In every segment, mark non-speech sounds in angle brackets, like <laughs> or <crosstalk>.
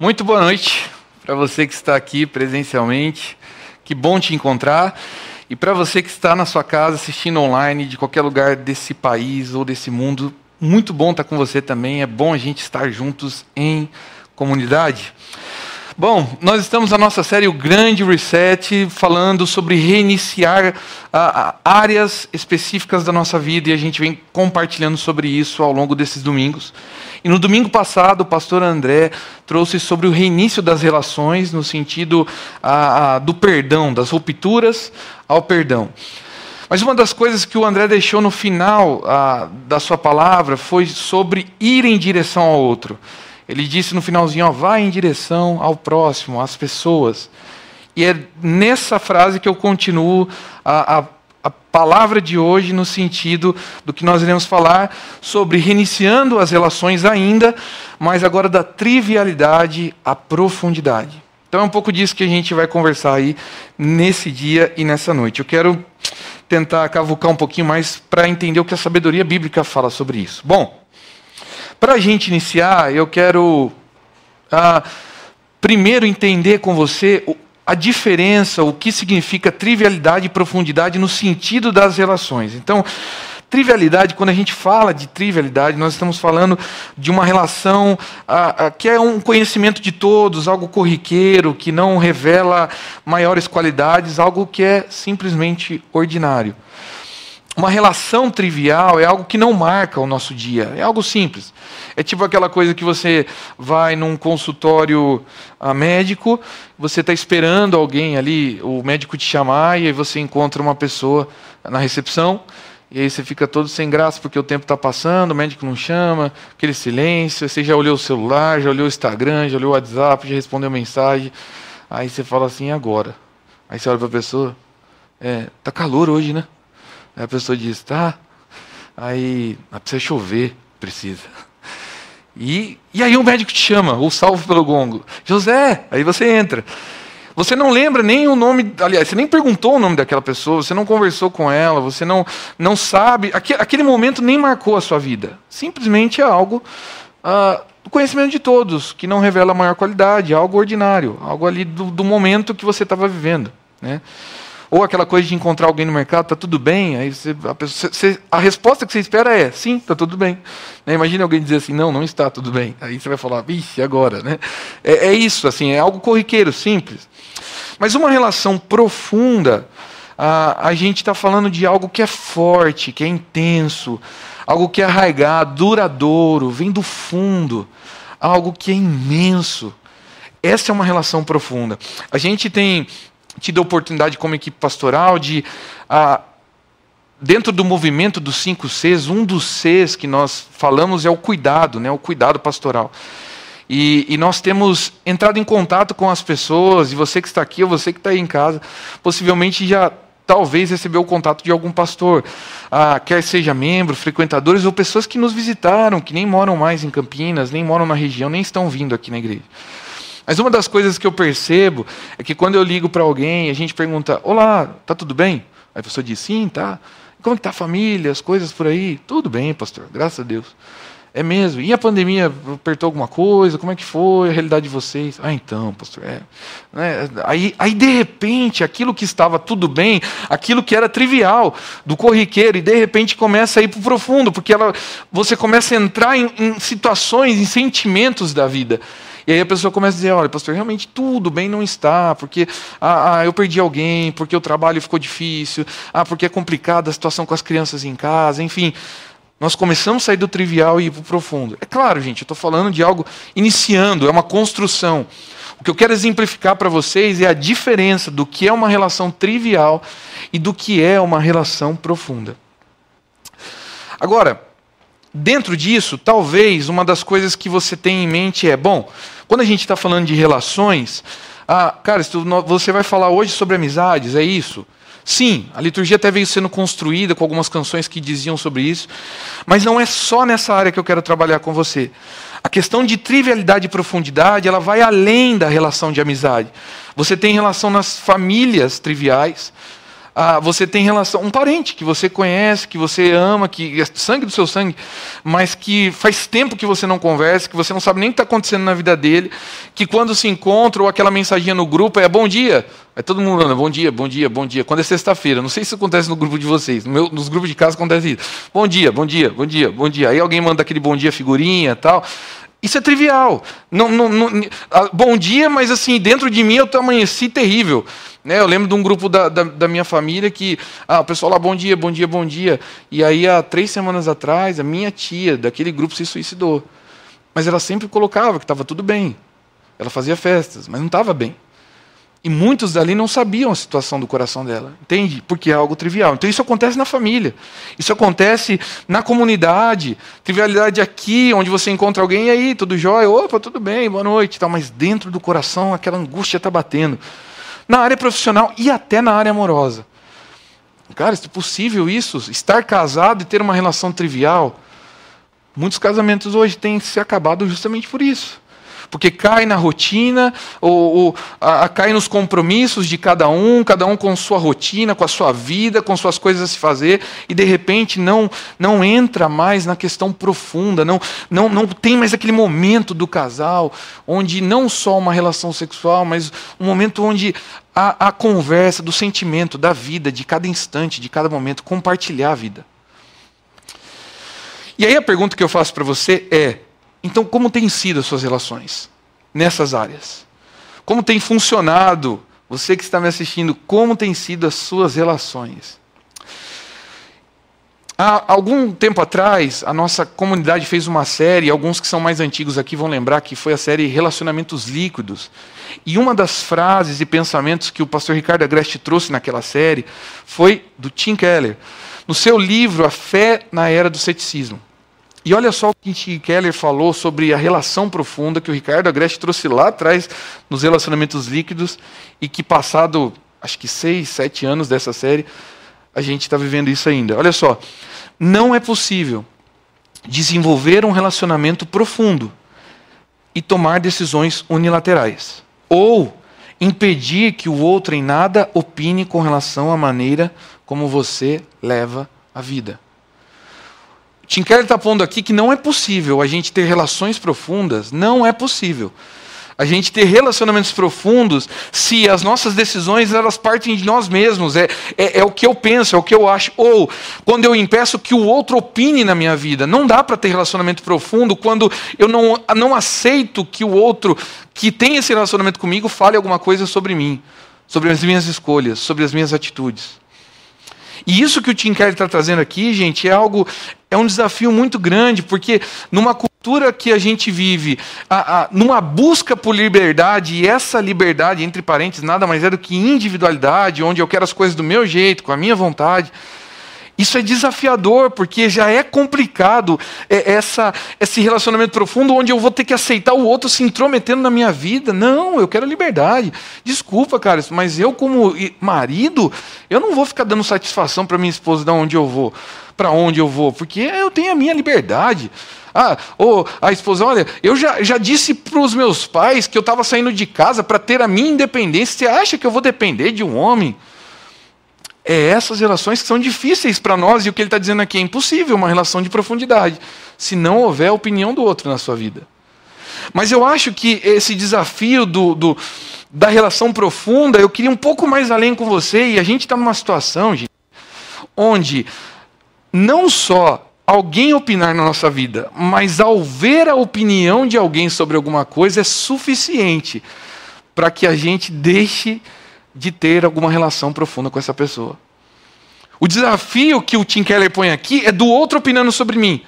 Muito boa noite para você que está aqui presencialmente. Que bom te encontrar. E para você que está na sua casa assistindo online de qualquer lugar desse país ou desse mundo, muito bom estar com você também. É bom a gente estar juntos em comunidade. Bom, nós estamos na nossa série O Grande Reset, falando sobre reiniciar ah, áreas específicas da nossa vida e a gente vem compartilhando sobre isso ao longo desses domingos. E no domingo passado, o pastor André trouxe sobre o reinício das relações, no sentido ah, ah, do perdão, das rupturas ao perdão. Mas uma das coisas que o André deixou no final ah, da sua palavra foi sobre ir em direção ao outro. Ele disse no finalzinho: ó, vai em direção ao próximo, às pessoas. E é nessa frase que eu continuo a, a, a palavra de hoje, no sentido do que nós iremos falar sobre reiniciando as relações ainda, mas agora da trivialidade à profundidade. Então é um pouco disso que a gente vai conversar aí nesse dia e nessa noite. Eu quero tentar cavucar um pouquinho mais para entender o que a sabedoria bíblica fala sobre isso. Bom, para a gente iniciar, eu quero ah, primeiro entender com você a diferença, o que significa trivialidade e profundidade no sentido das relações. Então, trivialidade, quando a gente fala de trivialidade, nós estamos falando de uma relação ah, ah, que é um conhecimento de todos, algo corriqueiro, que não revela maiores qualidades, algo que é simplesmente ordinário. Uma relação trivial é algo que não marca o nosso dia, é algo simples. É tipo aquela coisa que você vai num consultório ah, médico, você está esperando alguém ali, o médico te chamar, e aí você encontra uma pessoa na recepção, e aí você fica todo sem graça porque o tempo está passando, o médico não chama, aquele silêncio, você já olhou o celular, já olhou o Instagram, já olhou o WhatsApp, já respondeu mensagem. Aí você fala assim, agora? Aí você olha para a pessoa, é, tá calor hoje, né? Aí a pessoa diz, tá. Aí precisa chover, precisa. E, e aí o médico te chama, ou salvo pelo gongo. José, aí você entra. Você não lembra nem o nome, aliás, você nem perguntou o nome daquela pessoa, você não conversou com ela, você não, não sabe. Aquele, aquele momento nem marcou a sua vida. Simplesmente é algo ah, do conhecimento de todos, que não revela maior qualidade, algo ordinário, algo ali do, do momento que você estava vivendo. Né? Ou aquela coisa de encontrar alguém no mercado, está tudo bem? Aí você, a, pessoa, você, a, resposta que você espera é sim, está tudo bem. Né? Imagina alguém dizer assim, não, não está tudo bem. Aí você vai falar, vixe, agora. Né? É, é isso, assim, é algo corriqueiro, simples. Mas uma relação profunda, a, a gente está falando de algo que é forte, que é intenso, algo que é arraigado, duradouro, vem do fundo, algo que é imenso. Essa é uma relação profunda. A gente tem tido a oportunidade como equipe pastoral de, ah, dentro do movimento dos cinco Cs, um dos Cs que nós falamos é o cuidado, né, o cuidado pastoral. E, e, nós temos entrado em contato com as pessoas, e você que está aqui, ou você que está aí em casa, possivelmente já talvez recebeu o contato de algum pastor, ah, quer seja membro, frequentadores ou pessoas que nos visitaram, que nem moram mais em Campinas, nem moram na região, nem estão vindo aqui na igreja. Mas uma das coisas que eu percebo é que quando eu ligo para alguém, a gente pergunta: Olá, tá tudo bem? Aí a pessoa diz: Sim, tá. Como está a família, as coisas por aí? Tudo bem, pastor, graças a Deus. É mesmo. E a pandemia apertou alguma coisa? Como é que foi a realidade de vocês? Ah, então, pastor. É. Né? Aí, aí, de repente, aquilo que estava tudo bem, aquilo que era trivial, do corriqueiro, e de repente começa a ir para o profundo, porque ela, você começa a entrar em, em situações, em sentimentos da vida. E aí a pessoa começa a dizer, olha, pastor, realmente tudo bem não está, porque ah, ah, eu perdi alguém, porque o trabalho ficou difícil, ah, porque é complicada a situação com as crianças em casa, enfim. Nós começamos a sair do trivial e ir para o profundo. É claro, gente, eu estou falando de algo iniciando, é uma construção. O que eu quero exemplificar para vocês é a diferença do que é uma relação trivial e do que é uma relação profunda. Agora, dentro disso, talvez uma das coisas que você tem em mente é: bom, quando a gente está falando de relações, ah, cara, você vai falar hoje sobre amizades, é isso? Sim, a liturgia até veio sendo construída com algumas canções que diziam sobre isso, mas não é só nessa área que eu quero trabalhar com você. A questão de trivialidade e profundidade, ela vai além da relação de amizade. Você tem relação nas famílias triviais, ah, você tem relação, um parente que você conhece, que você ama, que é sangue do seu sangue, mas que faz tempo que você não conversa, que você não sabe nem o que está acontecendo na vida dele, que quando se encontra ou aquela mensaginha no grupo é bom dia, é todo mundo anda, bom dia, bom dia, bom dia. Quando é sexta-feira, não sei se isso acontece no grupo de vocês, no meu, nos grupos de casa acontece isso. Bom dia, bom dia, bom dia, bom dia. Aí alguém manda aquele bom dia figurinha tal. Isso é trivial. Não, não, não, bom dia, mas assim, dentro de mim eu amanheci terrível. Né? Eu lembro de um grupo da, da, da, minha família que, ah, o pessoal lá, bom dia, bom dia, bom dia. E aí, há três semanas atrás, a minha tia daquele grupo se suicidou. Mas ela sempre colocava que estava tudo bem. Ela fazia festas, mas não estava bem. E muitos dali não sabiam a situação do coração dela, entende? Porque é algo trivial. Então isso acontece na família, isso acontece na comunidade, trivialidade aqui, onde você encontra alguém, e aí, tudo jóia? Opa, tudo bem, boa noite. Tal. Mas dentro do coração aquela angústia está batendo. Na área profissional e até na área amorosa. Cara, é possível isso? Estar casado e ter uma relação trivial? Muitos casamentos hoje têm se acabado justamente por isso porque cai na rotina, ou, ou a, a, cai nos compromissos de cada um, cada um com sua rotina, com a sua vida, com suas coisas a se fazer, e de repente não, não entra mais na questão profunda, não, não, não tem mais aquele momento do casal, onde não só uma relação sexual, mas um momento onde a, a conversa, do sentimento, da vida, de cada instante, de cada momento, compartilhar a vida. E aí a pergunta que eu faço para você é: então, como têm sido as suas relações nessas áreas? Como tem funcionado? Você que está me assistindo, como têm sido as suas relações? Há algum tempo atrás, a nossa comunidade fez uma série, alguns que são mais antigos aqui vão lembrar que foi a série Relacionamentos Líquidos. E uma das frases e pensamentos que o pastor Ricardo Agreste trouxe naquela série foi do Tim Keller, no seu livro A Fé na Era do Ceticismo. E olha só o que Tim Keller falou sobre a relação profunda que o Ricardo Agreste trouxe lá atrás nos relacionamentos líquidos e que passado, acho que seis, sete anos dessa série, a gente está vivendo isso ainda. Olha só, não é possível desenvolver um relacionamento profundo e tomar decisões unilaterais, ou impedir que o outro em nada opine com relação à maneira como você leva a vida. Tim Keller está pondo aqui que não é possível a gente ter relações profundas, não é possível. A gente ter relacionamentos profundos se as nossas decisões elas partem de nós mesmos, é, é, é o que eu penso, é o que eu acho. Ou quando eu impeço que o outro opine na minha vida. Não dá para ter relacionamento profundo quando eu não, não aceito que o outro que tem esse relacionamento comigo fale alguma coisa sobre mim, sobre as minhas escolhas, sobre as minhas atitudes. E isso que o Tim Keller está trazendo aqui, gente, é algo, é um desafio muito grande, porque numa cultura que a gente vive, a, a, numa busca por liberdade, e essa liberdade, entre parênteses, nada mais é do que individualidade, onde eu quero as coisas do meu jeito, com a minha vontade. Isso é desafiador, porque já é complicado é, essa, esse relacionamento profundo onde eu vou ter que aceitar o outro se intrometendo na minha vida. Não, eu quero liberdade. Desculpa, cara, mas eu, como marido, eu não vou ficar dando satisfação para minha esposa de onde eu vou, para onde eu vou, porque eu tenho a minha liberdade. Ah, ou a esposa, olha, eu já, já disse para os meus pais que eu estava saindo de casa para ter a minha independência. Você acha que eu vou depender de um homem? É essas relações que são difíceis para nós, e o que ele está dizendo aqui é impossível uma relação de profundidade, se não houver a opinião do outro na sua vida. Mas eu acho que esse desafio do, do da relação profunda, eu queria um pouco mais além com você, e a gente está numa situação, gente, onde não só alguém opinar na nossa vida, mas ao ver a opinião de alguém sobre alguma coisa é suficiente para que a gente deixe de ter alguma relação profunda com essa pessoa. O desafio que o Tim Keller põe aqui é do outro opinando sobre mim.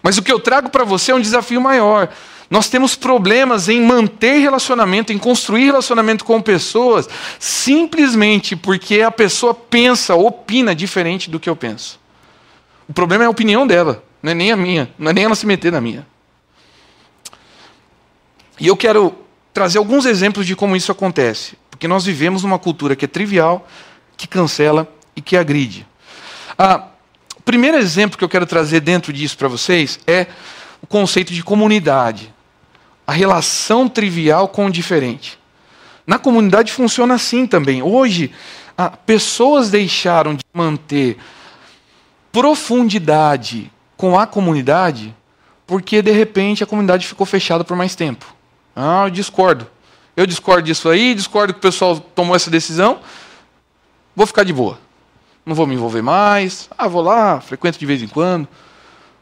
Mas o que eu trago para você é um desafio maior. Nós temos problemas em manter relacionamento, em construir relacionamento com pessoas, simplesmente porque a pessoa pensa, opina diferente do que eu penso. O problema é a opinião dela, não é nem a minha, não é nem ela se meter na minha. E eu quero trazer alguns exemplos de como isso acontece. Porque nós vivemos numa cultura que é trivial, que cancela e que agride. Ah, o primeiro exemplo que eu quero trazer dentro disso para vocês é o conceito de comunidade. A relação trivial com o diferente. Na comunidade funciona assim também. Hoje, ah, pessoas deixaram de manter profundidade com a comunidade porque de repente a comunidade ficou fechada por mais tempo. Ah, eu discordo. Eu discordo disso aí, discordo que o pessoal tomou essa decisão. Vou ficar de boa. Não vou me envolver mais. Ah, vou lá, frequento de vez em quando.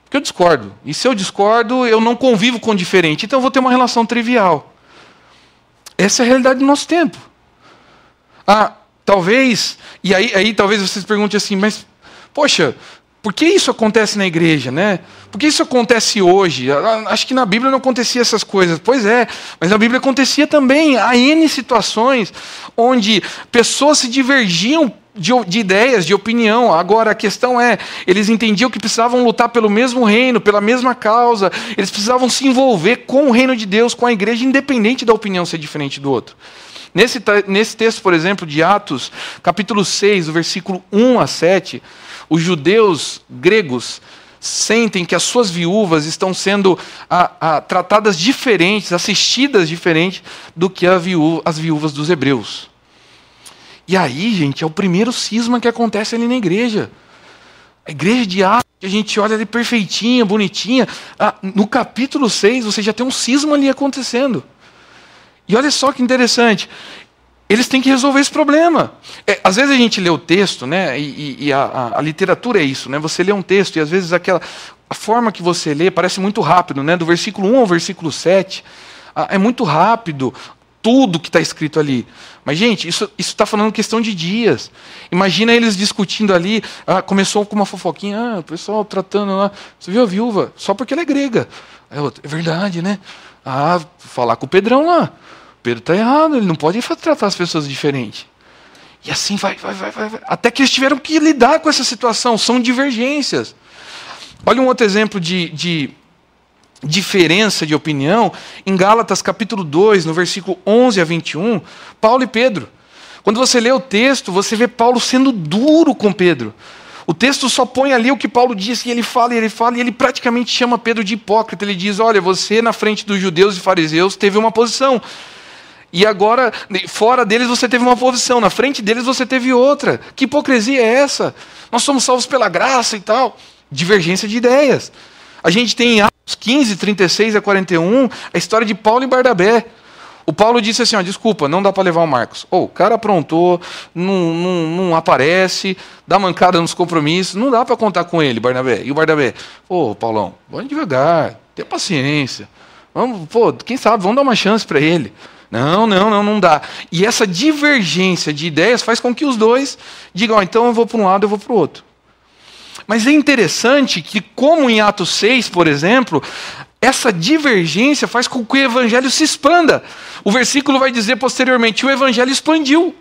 Porque eu discordo. E se eu discordo, eu não convivo com o diferente. Então eu vou ter uma relação trivial. Essa é a realidade do nosso tempo. Ah, talvez, e aí, aí talvez vocês perguntem assim, mas, poxa, por que isso acontece na igreja, né? Por que isso acontece hoje? Acho que na Bíblia não acontecia essas coisas. Pois é, mas na Bíblia acontecia também. Há N situações onde pessoas se divergiam de, de, ideias, de opinião. Agora a questão é, eles entendiam que precisavam lutar pelo mesmo reino, pela mesma causa, eles precisavam se envolver com o reino de Deus, com a igreja, independente da opinião ser diferente do outro. Nesse, nesse texto, por exemplo, de Atos, capítulo 6, o versículo 1 a 7, os judeus gregos sentem que as suas viúvas estão sendo a, a, tratadas diferentes, assistidas diferente do que viúva, as viúvas dos hebreus. E aí, gente, é o primeiro cisma que acontece ali na igreja. A igreja de Atos, que a gente olha ali perfeitinha, bonitinha. Ah, no capítulo 6, você já tem um cisma ali acontecendo. E olha só que interessante. Eles têm que resolver esse problema. É, às vezes a gente lê o texto, né? E, e a, a, a, literatura é isso, né? Você lê um texto e às vezes aquela a forma que você lê parece muito rápido, né? Do versículo 1 ao versículo 7. Ah, é muito rápido tudo que está escrito ali. Mas, gente, isso está falando questão de dias. Imagina eles discutindo ali. Ah, começou com uma fofoquinha. Ah, o pessoal tratando lá. Você viu a viúva? Só porque ela é grega. É, é verdade, né? Ah, falar com o Pedrão lá. Pedro está errado. Ele não pode tratar as pessoas diferente. E assim vai, vai, vai, vai. Até que eles tiveram que lidar com essa situação. São divergências. Olha um outro exemplo de, de diferença de opinião, em Gálatas capítulo 2, no versículo 11 a 21, Paulo e Pedro. Quando você lê o texto, você vê Paulo sendo duro com Pedro. O texto só põe ali o que Paulo disse, e ele fala, e ele fala, e ele praticamente chama Pedro de hipócrita. Ele diz: Olha, você na frente dos judeus e fariseus teve uma posição. E agora, fora deles você teve uma posição, na frente deles você teve outra. Que hipocrisia é essa? Nós somos salvos pela graça e tal. Divergência de ideias. A gente tem em Atos 15, 36 a 41, a história de Paulo e Barnabé. O Paulo disse assim: ó, desculpa, não dá para levar o Marcos. Ou oh, o cara aprontou, não, não, não, aparece, dá mancada nos compromissos, não dá para contar com ele, Barnabé. E o Barnabé, pô, Paulão, vamos devagar, tenha paciência. Vamos, pô, quem sabe, vamos dar uma chance para ele. Não, não, não, não dá. E essa divergência de ideias faz com que os dois digam: oh, então eu vou para um lado, eu vou para o outro. Mas é interessante que, como em Atos 6, por exemplo, essa divergência faz com que o evangelho se expanda. O versículo vai dizer posteriormente: o evangelho expandiu.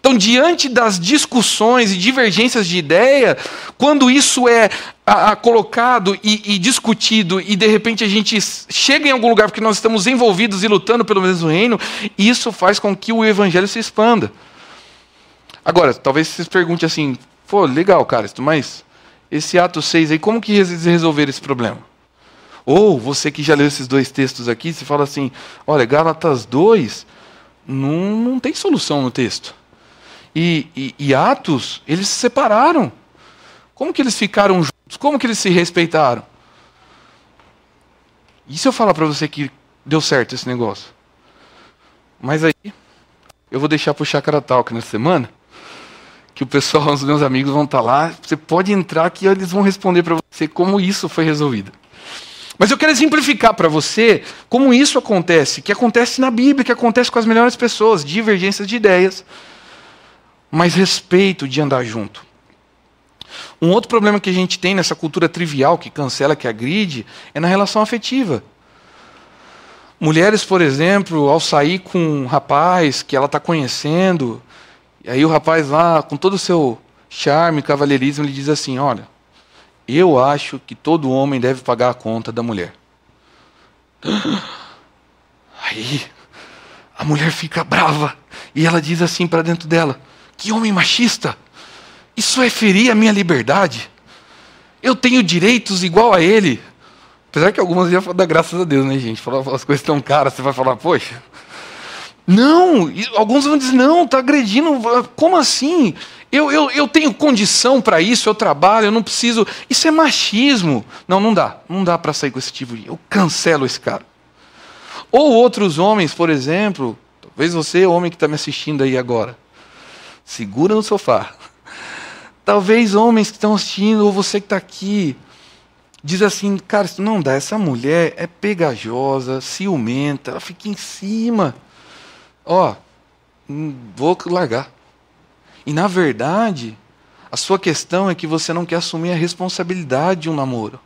Então, diante das discussões e divergências de ideia, quando isso é a, a, colocado e, e, discutido, e de repente a gente chega em algum lugar porque nós estamos envolvidos e lutando pelo mesmo reino, isso faz com que o evangelho se expanda. Agora, talvez vocês perguntem assim: pô, legal, cara, mas esse ato 6 aí, como que eles resolveram esse problema? Ou você que já leu esses dois textos aqui, você fala assim: olha, Gálatas 2 não, não tem solução no texto. E, e, e, Atos, eles se separaram. Como que eles ficaram juntos? Como que eles se respeitaram? E se eu falar para você que deu certo esse negócio? Mas aí, eu vou deixar para o Chakra Talk na semana que o pessoal, os meus amigos vão estar lá. Você pode entrar que eles vão responder para você como isso foi resolvido. Mas eu quero exemplificar para você como isso acontece, que acontece na Bíblia, que acontece com as melhores pessoas, divergências de ideias, mas respeito de andar junto. Um outro problema que a gente tem nessa cultura trivial que cancela, que agride, é na relação afetiva. Mulheres, por exemplo, ao sair com um rapaz que ela está conhecendo, e aí o rapaz lá, com todo o seu charme, cavalheirismo, ele diz assim: Olha, eu acho que todo homem deve pagar a conta da mulher. <gasps> Aí a mulher fica brava e ela diz assim para dentro dela: Que homem machista! Isso é ferir a minha liberdade. Eu tenho direitos igual a ele. Apesar que algumas iam dar graças a Deus, né, gente? Falar as coisas tão caras, você vai falar, poxa. Não, alguns vão dizer, não, está agredindo, como assim? Eu, eu, eu tenho condição para isso, eu trabalho, eu não preciso. Isso é machismo. Não, não dá. Não dá para sair com esse tipo de. Eu cancelo esse cara. Ou outros homens, por exemplo, talvez você, homem que está me assistindo aí agora, segura no sofá. Talvez homens que estão assistindo, ou você que está aqui, diz assim, cara, isso não dá, essa mulher é pegajosa, ciumenta, ela fica em cima. Ó, hum, vou largar. E na verdade, a sua questão é que você não quer assumir a responsabilidade de um namoro.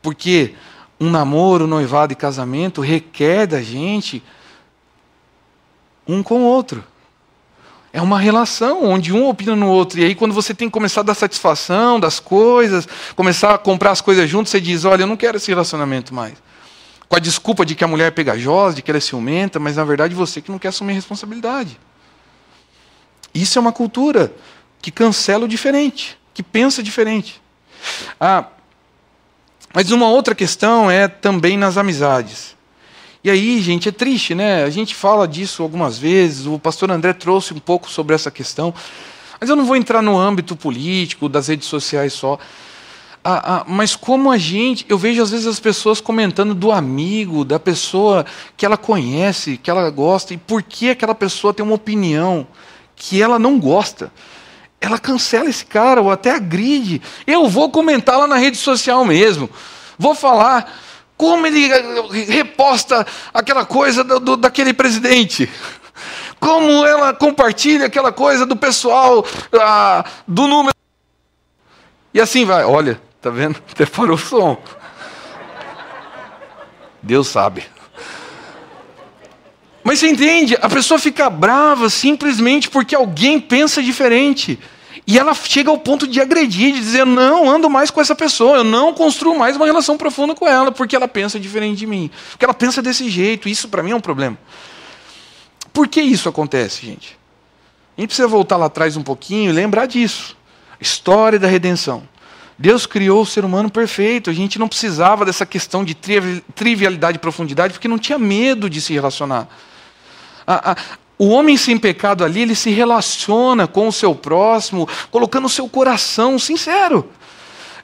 Porque um namoro, noivado e casamento requer da gente um com o outro. É uma relação onde um opina no outro. E aí, quando você tem que começar a dar satisfação das coisas, começar a comprar as coisas juntos, você diz: Olha, eu não quero esse relacionamento mais. Com a desculpa de que a mulher é pegajosa, de que ela é ciumenta, mas na verdade você que não quer assumir responsabilidade. Isso é uma cultura que cancela o diferente, que pensa diferente. Ah, mas uma outra questão é também nas amizades. E aí, gente, é triste, né? A gente fala disso algumas vezes, o pastor André trouxe um pouco sobre essa questão, mas eu não vou entrar no âmbito político, das redes sociais só. Ah, ah, mas como a gente, eu vejo às vezes as pessoas comentando do amigo, da pessoa que ela conhece, que ela gosta, e por que aquela pessoa tem uma opinião que ela não gosta. Ela cancela esse cara ou até agride. Eu vou comentar lá na rede social mesmo. Vou falar como ele reposta aquela coisa do, do, daquele presidente. Como ela compartilha aquela coisa do pessoal ah, do número. E assim vai. Olha, tá vendo? <laughs> Até parou o som. Deus sabe. Mas você entende? A pessoa fica brava simplesmente porque alguém pensa diferente. E ela chega ao ponto de agredir, de dizer: não ando mais com essa pessoa, eu não construo mais uma relação profunda com ela, porque ela pensa diferente de mim. Porque ela pensa desse jeito. Isso para mim é um problema. Por que isso acontece, gente? A gente precisa voltar lá atrás um pouquinho e lembrar disso. História da redenção. Deus criou o ser humano perfeito. A gente não precisava dessa questão de trivialidade e profundidade, porque não tinha medo de se relacionar. A, a, o homem sem pecado ali, ele se relaciona com o seu próximo, colocando o seu coração sincero.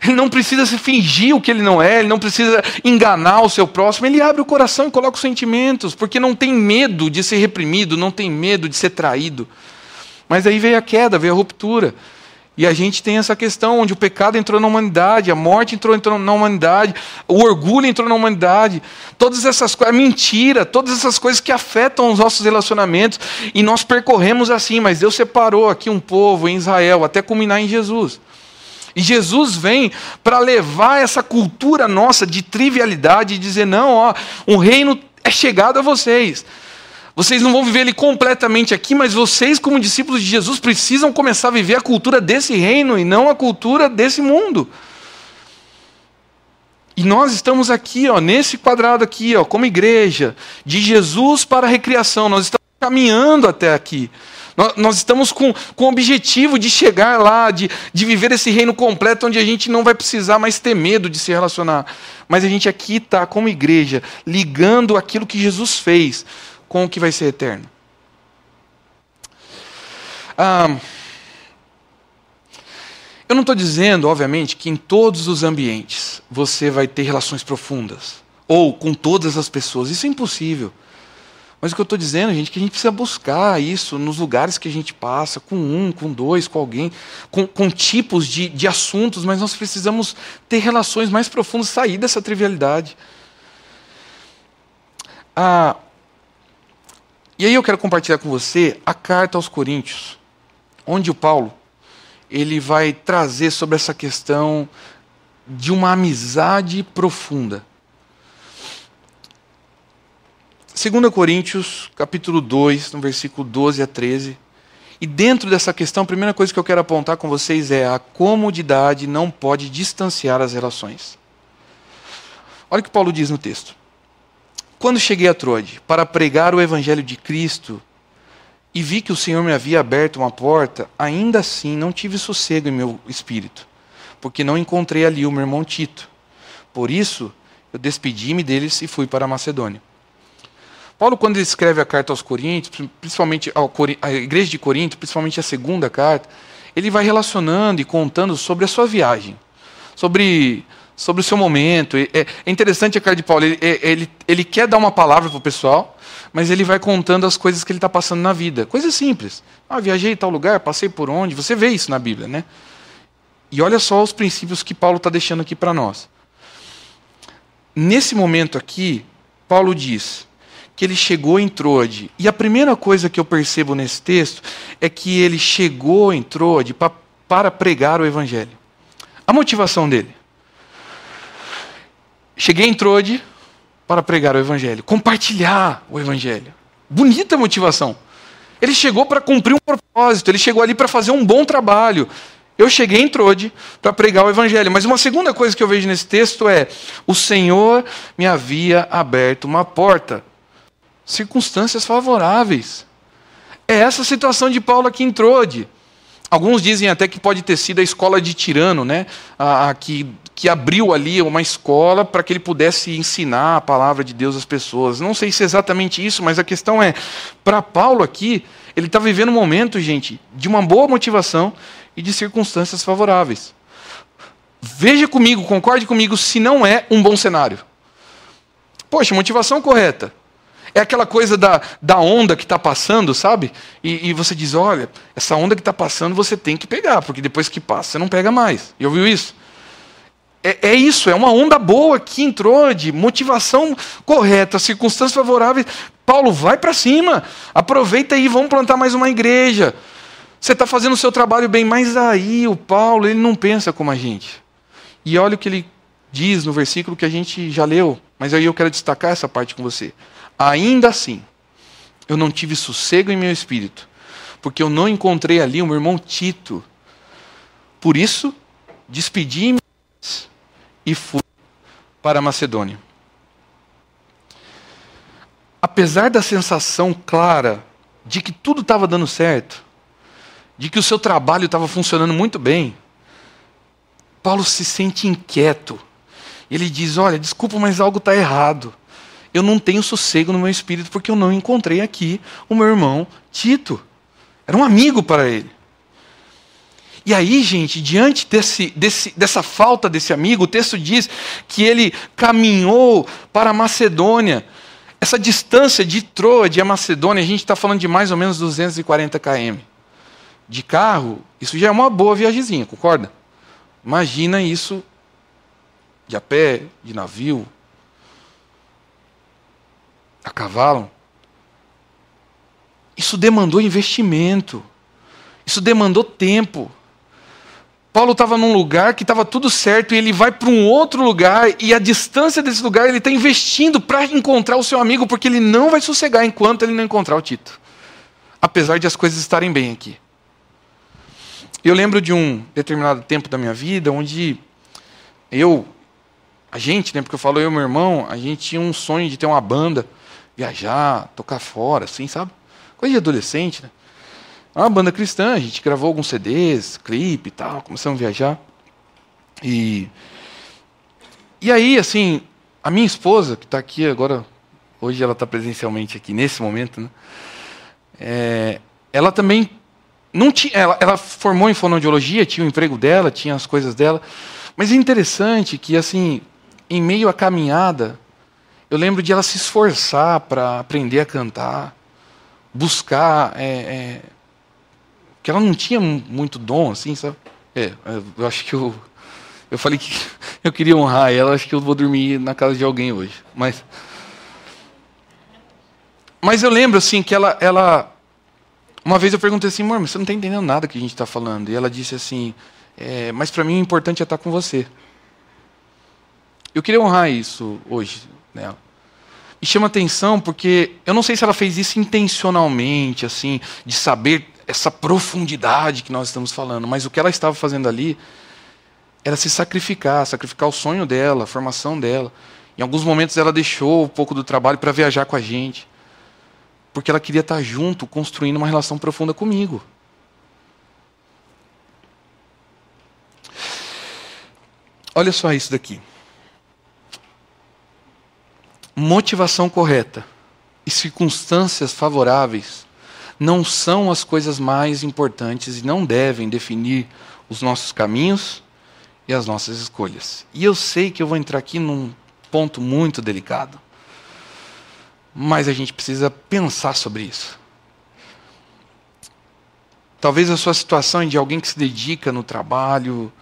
Ele não precisa se fingir o que ele não é, ele não precisa enganar o seu próximo, ele abre o coração e coloca os sentimentos, porque não tem medo de ser reprimido, não tem medo de ser traído. Mas aí veio a queda, veio a ruptura. E a gente tem essa questão onde o pecado entrou na humanidade, a morte entrou, entrou na humanidade, o orgulho entrou na humanidade, todas essas coisas, a mentira, todas essas coisas que afetam os nossos relacionamentos, e nós percorremos assim, mas Deus separou aqui um povo em Israel, até culminar em Jesus. E Jesus vem para levar essa cultura nossa de trivialidade e dizer: não, ó, um reino é chegado a vocês. Vocês não vão viver ele completamente aqui, mas vocês, como discípulos de Jesus, precisam começar a viver a cultura desse reino e não a cultura desse mundo. E nós estamos aqui, ó, nesse quadrado aqui, ó, como igreja, de Jesus para a recriação. Nós estamos caminhando até aqui. Nós, estamos com, com o objetivo de chegar lá, de, de viver esse reino completo, onde a gente não vai precisar mais ter medo de se relacionar. Mas a gente aqui está, como igreja, ligando aquilo que Jesus fez com o que vai ser eterno. Eu não estou dizendo, obviamente, que em todos os ambientes você vai ter relações profundas, ou com todas as pessoas. Isso é impossível. Mas o que eu estou dizendo, gente, é que a gente precisa buscar isso nos lugares que a gente passa, com um, com dois, com alguém, com, com tipos de, de assuntos, mas nós precisamos ter relações mais profundas, sair dessa trivialidade. Ah, e aí eu quero compartilhar com você a carta aos Coríntios, onde o Paulo ele vai trazer sobre essa questão de uma amizade profunda. 2 Coríntios, capítulo 2, no versículo 12 a 13. E dentro dessa questão, a primeira coisa que eu quero apontar com vocês é a comodidade não pode distanciar as relações. Olha o que Paulo diz no texto. Quando cheguei a Troade para pregar o evangelho de Cristo e vi que o Senhor me havia aberto uma porta, ainda assim não tive sossego em meu espírito, porque não encontrei ali o meu irmão Tito. Por isso, eu despedi-me deles e fui para a Macedônia. Paulo, quando ele escreve a carta aos Coríntios, principalmente à igreja de Corinto, principalmente a segunda carta, ele vai relacionando e contando sobre a sua viagem, sobre, sobre o seu momento. É, é interessante a carta de Paulo, ele, é, ele, ele quer dar uma palavra para o pessoal, mas ele vai contando as coisas que ele está passando na vida. Coisas simples. Ah, viajei tal lugar, passei por onde. Você vê isso na Bíblia, né? E olha só os princípios que Paulo está deixando aqui para nós. Nesse momento aqui, Paulo diz: que ele chegou em Troade. E a primeira coisa que eu percebo nesse texto é que ele chegou em Troade pa, para pregar o evangelho. A motivação dele. Cheguei em Troade para pregar o evangelho, compartilhar o evangelho. Bonita motivação. Ele chegou para cumprir um propósito, ele chegou ali para fazer um bom trabalho. Eu cheguei em Trode para pregar o evangelho. Mas uma segunda coisa que eu vejo nesse texto é: o Senhor me havia aberto uma porta circunstâncias favoráveis. É essa situação de Paulo aqui em Trode. Alguns dizem até que pode ter sido a escola de Tirano, né? A, a, que, que abriu ali uma escola para que ele pudesse ensinar a palavra de Deus às pessoas. Não sei se é exatamente isso, mas a questão é: para Paulo aqui, ele está vivendo um momento, gente, de uma boa motivação e de circunstâncias favoráveis. Veja comigo, concorde comigo, se não é um bom cenário. Poxa, motivação correta. É aquela coisa da, da onda que está passando, sabe? E, e, você diz: olha, essa onda que está passando você tem que pegar, porque depois que passa você não pega mais. E ouviu isso? É, é, isso, é uma onda boa que entrou de motivação correta, circunstâncias favoráveis. Paulo, vai para cima, aproveita aí, vamos plantar mais uma igreja. Você está fazendo o seu trabalho bem, mas aí o Paulo, ele não pensa como a gente. E olha o que ele diz no versículo que a gente já leu, mas aí eu quero destacar essa parte com você. Ainda assim, eu não tive sossego em meu espírito, porque eu não encontrei ali o meu irmão Tito. Por isso, despedi-me e fui para Macedônia. Apesar da sensação clara de que tudo estava dando certo, de que o seu trabalho estava funcionando muito bem, Paulo se sente inquieto. Ele diz: Olha, desculpa, mas algo está errado eu não tenho sossego no meu espírito porque eu não encontrei aqui o meu irmão Tito. Era um amigo para ele. E aí, gente, diante desse, desse, dessa falta desse amigo, o texto diz que ele caminhou para a Macedônia. Essa distância de Troade a Macedônia, a gente está falando de mais ou menos 240 km. De carro, isso já é uma boa viagemzinha, concorda? Imagina isso de a pé, de navio, a cavalo. Isso demandou investimento. Isso demandou tempo. Paulo estava num lugar que estava tudo certo e ele vai para um outro lugar e a distância desse lugar ele está investindo para encontrar o seu amigo porque ele não vai sossegar enquanto ele não encontrar o Tito, apesar de as coisas estarem bem aqui. Eu lembro de um determinado tempo da minha vida onde eu, a gente, né, porque eu falo eu e meu irmão, a gente tinha um sonho de ter uma banda viajar, tocar fora, assim, sabe? Coisa de adolescente, né? É uma banda cristã, a gente gravou alguns CDs, clipe e tal, começamos a viajar. E, e aí, assim, a minha esposa, que está aqui agora, hoje ela está presencialmente aqui nesse momento, né? É, ela também não tinha, ela, ela formou em fonoaudiologia, tinha o emprego dela, tinha as coisas dela, mas é interessante que, assim, em meio à caminhada, eu lembro de ela se esforçar para aprender a cantar, buscar. É, é, que ela não tinha muito dom, assim, sabe? É, eu acho que eu. Eu falei que <laughs> eu queria honrar ela, acho que eu vou dormir na casa de alguém hoje. Mas. Mas eu lembro, assim, que ela. ela uma vez eu perguntei assim, amor, você não está entendendo nada que a gente está falando. E ela disse assim, é, mas para mim o importante é estar com você. Eu queria honrar isso hoje nela. E chama atenção porque eu não sei se ela fez isso intencionalmente, assim, de saber essa profundidade que nós estamos falando, mas o que ela estava fazendo ali era se sacrificar, sacrificar o sonho dela, a formação dela. Em alguns momentos ela deixou um pouco do trabalho para viajar com a gente, porque ela queria estar junto, construindo uma relação profunda comigo. Olha só isso daqui motivação correta e circunstâncias favoráveis não são as coisas mais importantes e não devem definir os nossos caminhos e as nossas escolhas. E eu sei que eu vou entrar aqui num ponto muito delicado. Mas a gente precisa pensar sobre isso. Talvez a sua situação de alguém que se dedica no trabalho,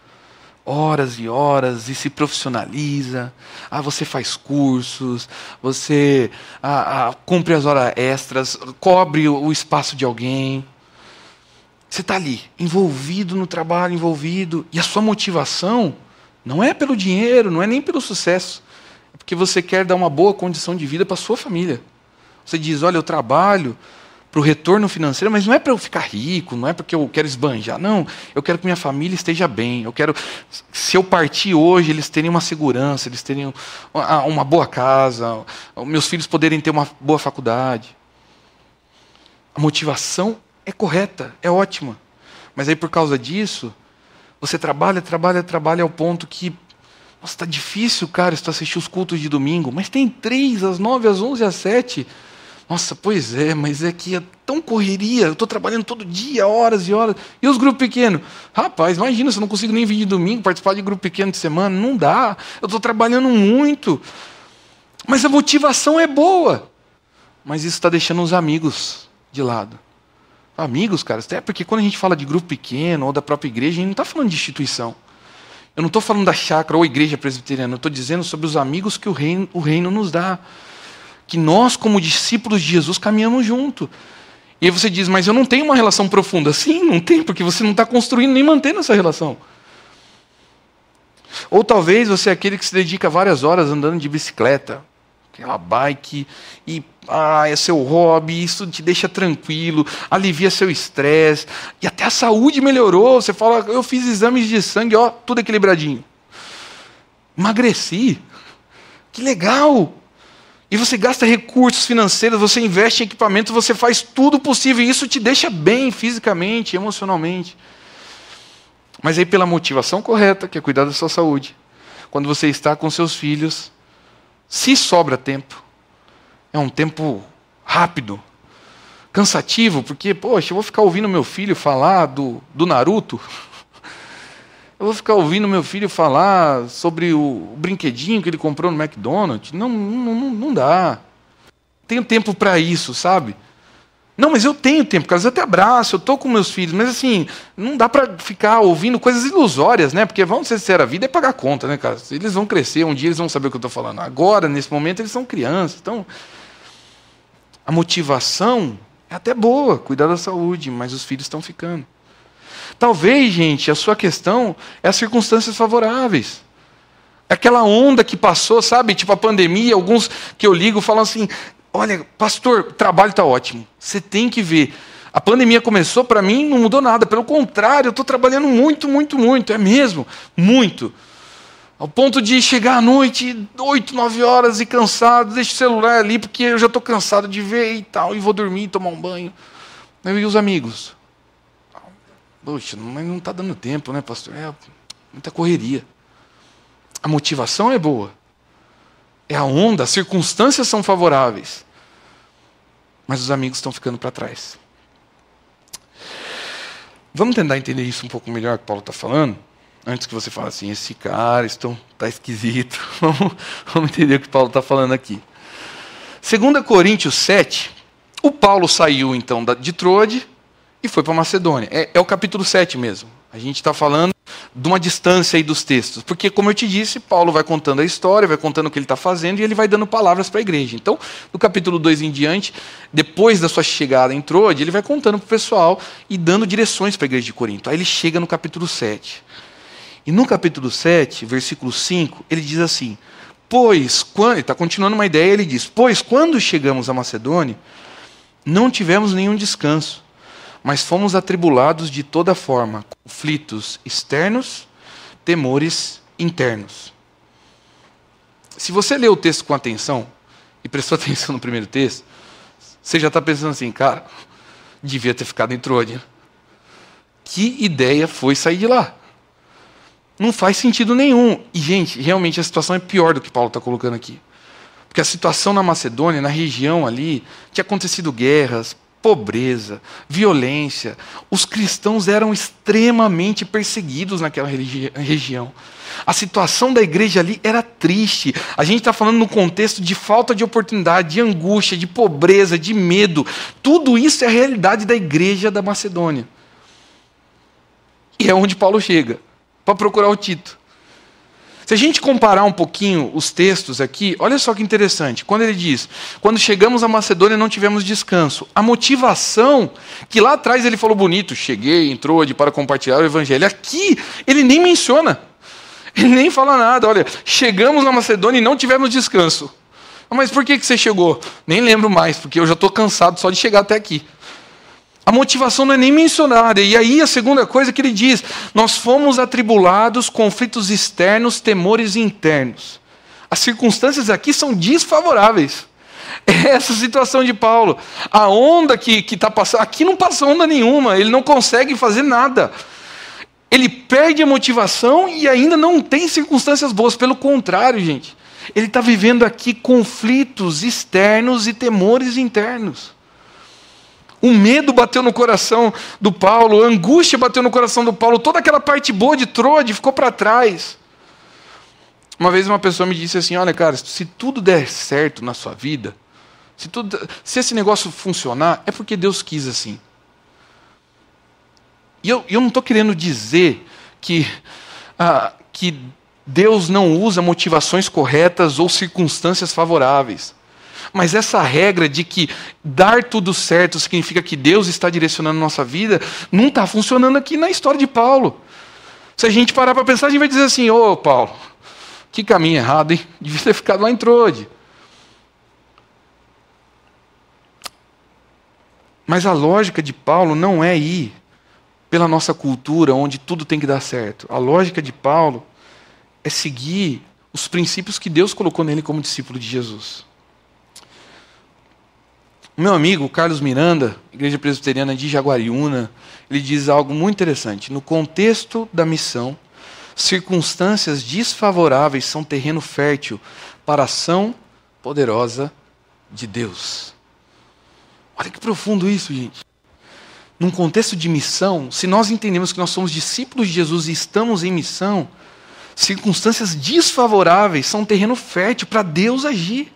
horas e horas e se profissionaliza. Ah, você faz cursos, você ah, ah, cumpre as horas extras, cobre o espaço de alguém. Você está ali, envolvido no trabalho, envolvido, e a sua motivação não é pelo dinheiro, não é nem pelo sucesso, é porque você quer dar uma boa condição de vida para sua família. Você diz: olha, eu trabalho para o retorno financeiro, mas não é para eu ficar rico, não é porque eu quero esbanjar, não. Eu quero que minha família esteja bem. Eu quero, se eu partir hoje, eles terem uma segurança, eles terem uma boa casa, meus filhos poderem ter uma boa faculdade. A motivação é correta, é ótima. Mas aí por causa disso, você trabalha, trabalha, trabalha ao ponto que nossa, está difícil, cara, isso assistir os cultos de domingo, mas tem três, às nove, às onze, às sete. Nossa, pois é, mas é que é tão correria, eu estou trabalhando todo dia, horas e horas. E os grupos pequenos? Rapaz, imagina, se eu não consigo nem vir de domingo, participar de grupo pequeno de semana, não dá. Eu estou trabalhando muito. Mas a motivação é boa. Mas isso está deixando os amigos de lado. Amigos, cara, até porque quando a gente fala de grupo pequeno ou da própria igreja, a gente não está falando de instituição. Eu não estou falando da chácara ou igreja presbiteriana, eu estou dizendo sobre os amigos que o reino, o reino nos dá que nós, como discípulos de Jesus, caminhamos junto. E aí você diz, mas eu não tenho uma relação profunda. Sim, não tem, porque você não está construindo nem mantendo essa relação. Ou talvez você é aquele que se dedica várias horas andando de bicicleta, aquela bike, e ah, é seu hobby, isso te deixa tranquilo, alivia seu estresse, e até a saúde melhorou. Você fala, eu fiz exames de sangue, ó, tudo equilibradinho. Emagreci. Que legal! E você gasta recursos financeiros, você investe em equipamento, você faz tudo possível. E isso te deixa bem fisicamente, emocionalmente. Mas aí, pela motivação correta, que é cuidar da sua saúde, quando você está com seus filhos, se sobra tempo, é um tempo rápido, cansativo, porque, poxa, eu vou ficar ouvindo meu filho falar do, do Naruto. Eu vou ficar ouvindo meu filho falar sobre o brinquedinho que ele comprou no McDonald's? Não, não, não, não dá. Tenho tempo para isso, sabe? Não, mas eu tenho tempo, cara. Eu até abraço, eu estou com meus filhos, mas assim, não dá para ficar ouvindo coisas ilusórias, né? Porque vamos ser sinceros, a vida é pagar conta, né, cara? Eles vão crescer, um dia eles vão saber o que eu estou falando. Agora, nesse momento, eles são crianças. Então, a motivação é até boa, cuidar da saúde, mas os filhos estão ficando. Talvez, gente, a sua questão é as circunstâncias favoráveis. Aquela onda que passou, sabe? Tipo a pandemia, alguns que eu ligo falam assim: olha, pastor, o trabalho está ótimo. Você tem que ver. A pandemia começou, para mim, não mudou nada. Pelo contrário, eu estou trabalhando muito, muito, muito. É mesmo, muito. Ao ponto de chegar à noite, oito, nove horas e cansado, deixo o celular ali porque eu já estou cansado de ver e tal, e vou dormir, tomar um banho. Eu e os amigos. Poxa, mas não está dando tempo, né, pastor? É muita correria. A motivação é boa. É a onda, as circunstâncias são favoráveis. Mas os amigos estão ficando para trás. Vamos tentar entender isso um pouco melhor que Paulo está falando? Antes que você fale assim, esse cara está esquisito. <laughs> Vamos, vamos entender o que Paulo está falando aqui. 2 Coríntios 7, o Paulo saiu então de Troade e foi para Macedônia. É, é, o capítulo 7 mesmo. A gente está falando de uma distância aí dos textos. Porque, como eu te disse, Paulo vai contando a história, vai contando o que ele está fazendo e ele vai dando palavras para a igreja. Então, do capítulo 2 em diante, depois da sua chegada em Troade, ele vai contando para o pessoal e dando direções para a igreja de Corinto. Aí ele chega no capítulo 7. E no capítulo 7, versículo 5, ele diz assim: Pois, quando. Ele está continuando uma ideia, ele diz: Pois, quando chegamos a Macedônia, não tivemos nenhum descanso mas fomos atribulados de toda forma, conflitos externos, temores internos. Se você lê o texto com atenção, e prestou <laughs> atenção no primeiro texto, você já está pensando assim, cara, devia ter ficado em Troia. Que ideia foi sair de lá? Não faz sentido nenhum. E, gente, realmente a situação é pior do que Paulo está colocando aqui. Porque a situação na Macedônia, na região ali, tinha acontecido guerras, pobreza, violência. Os cristãos eram extremamente perseguidos naquela regi região. A situação da igreja ali era triste. A gente está falando no contexto de falta de oportunidade, de angústia, de pobreza, de medo. Tudo isso é a realidade da igreja da Macedônia. E é onde Paulo chega para procurar o Tito. Se a gente comparar um pouquinho os textos aqui, olha só que interessante. Quando ele diz: Quando chegamos a Macedônia não tivemos descanso. A motivação, que lá atrás ele falou bonito, cheguei, entrou de para compartilhar o evangelho. Aqui ele nem menciona. Ele nem fala nada. Olha, chegamos na Macedônia e não tivemos descanso. Mas por que, que você chegou? Nem lembro mais, porque eu já estou cansado só de chegar até aqui. A motivação não é nem mencionada. E aí a segunda coisa que ele diz: nós fomos atribulados, conflitos externos, temores internos. As circunstâncias aqui são desfavoráveis. <laughs> É essa situação de Paulo. A onda que está passando. Aqui não passa onda nenhuma, ele não consegue fazer nada. Ele perde a motivação e ainda não tem circunstâncias boas. Pelo contrário, gente. Ele está vivendo aqui conflitos externos e temores internos. O medo bateu no coração do Paulo, a angústia bateu no coração do Paulo, toda aquela parte boa de Troade ficou para trás. Uma vez uma pessoa me disse assim: Olha, cara, se tudo der certo na sua vida, se, tudo, se esse negócio funcionar, é porque Deus quis assim. E eu, eu não estou querendo dizer que, ah, que Deus não usa motivações corretas ou circunstâncias favoráveis. Mas essa regra de que dar tudo certo significa que Deus está direcionando nossa vida, não está funcionando aqui na história de Paulo. Se a gente parar para pensar, a gente vai dizer assim: ô oh, Paulo, que caminho errado, hein? <laughs> Devia ter ficado lá em Trode. Mas a lógica de Paulo não é ir pela nossa cultura, onde tudo tem que dar certo. A lógica de Paulo é seguir os princípios que Deus colocou nele como discípulo de Jesus. O meu amigo Carlos Miranda, Igreja Presbiteriana de Jaguariúna, ele diz algo muito interessante. No contexto da missão, circunstâncias desfavoráveis são terreno fértil para a ação poderosa de Deus. Olha que profundo isso, gente. Num contexto de missão, se nós entendemos que nós somos discípulos de Jesus e estamos em missão, circunstâncias desfavoráveis são terreno fértil para Deus agir.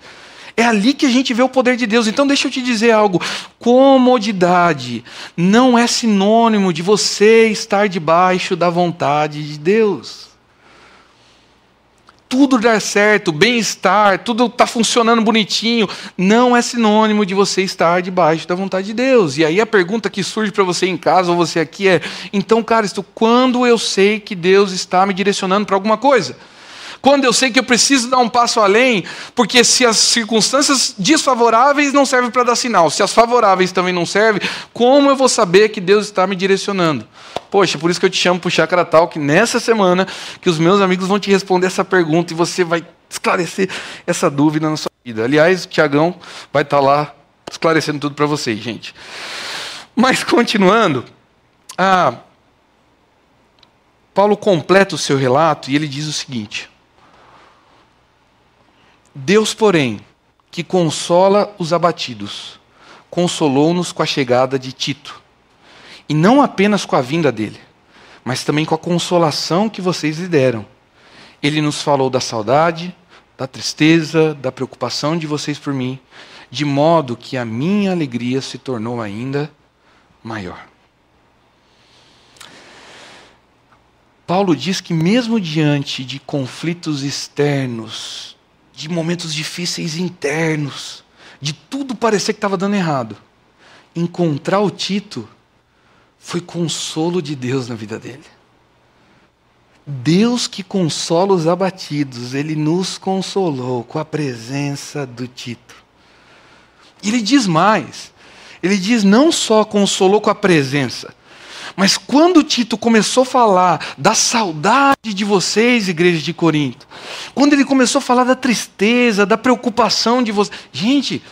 É ali que a gente vê o poder de Deus. Então, deixa eu te dizer algo: comodidade não é sinônimo de você estar debaixo da vontade de Deus. Tudo dar certo, bem-estar, tudo está funcionando bonitinho, não é sinônimo de você estar debaixo da vontade de Deus. E aí a pergunta que surge para você em casa ou você aqui é: então, cara, quando eu sei que Deus está me direcionando para alguma coisa? Quando eu sei que eu preciso dar um passo além, porque se as circunstâncias desfavoráveis não servem para dar sinal, se as favoráveis também não servem, como eu vou saber que Deus está me direcionando? Poxa, por isso que eu te chamo para o Chakra Talk nessa semana, que os meus amigos vão te responder essa pergunta e você vai esclarecer essa dúvida na sua vida. Aliás, o Tiagão vai estar tá lá esclarecendo tudo para vocês, gente. Mas continuando, ah, Paulo completa o seu relato e ele diz o seguinte: Deus, porém, que consola os abatidos, consolou-nos com a chegada de Tito. E não apenas com a vinda dele, mas também com a consolação que vocês lhe deram. Ele nos falou da saudade, da tristeza, da preocupação de vocês por mim, de modo que a minha alegria se tornou ainda maior. Paulo diz que, mesmo diante de conflitos externos, de momentos difíceis internos, de tudo parecer que estava dando errado. Encontrar o Tito foi consolo de Deus na vida dele. Deus que consola os abatidos, ele nos consolou com a presença do Tito. Ele diz mais: ele diz não só consolou com a presença, mas quando Tito começou a falar da saudade de vocês, igreja de Corinto, quando ele começou a falar da tristeza, da preocupação de vocês, gente,